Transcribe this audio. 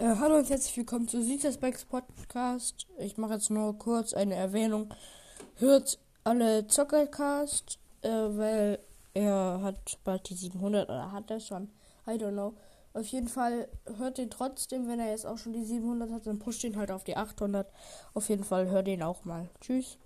Äh, hallo und herzlich willkommen zu Süßes Bikes Podcast. Ich mache jetzt nur kurz eine Erwähnung. Hört alle Zockercast, äh, weil er hat bald die 700 oder hat er schon. I don't know. Auf jeden Fall hört ihn trotzdem, wenn er jetzt auch schon die 700 hat, dann pusht ihn halt auf die 800. Auf jeden Fall hört ihn auch mal. Tschüss.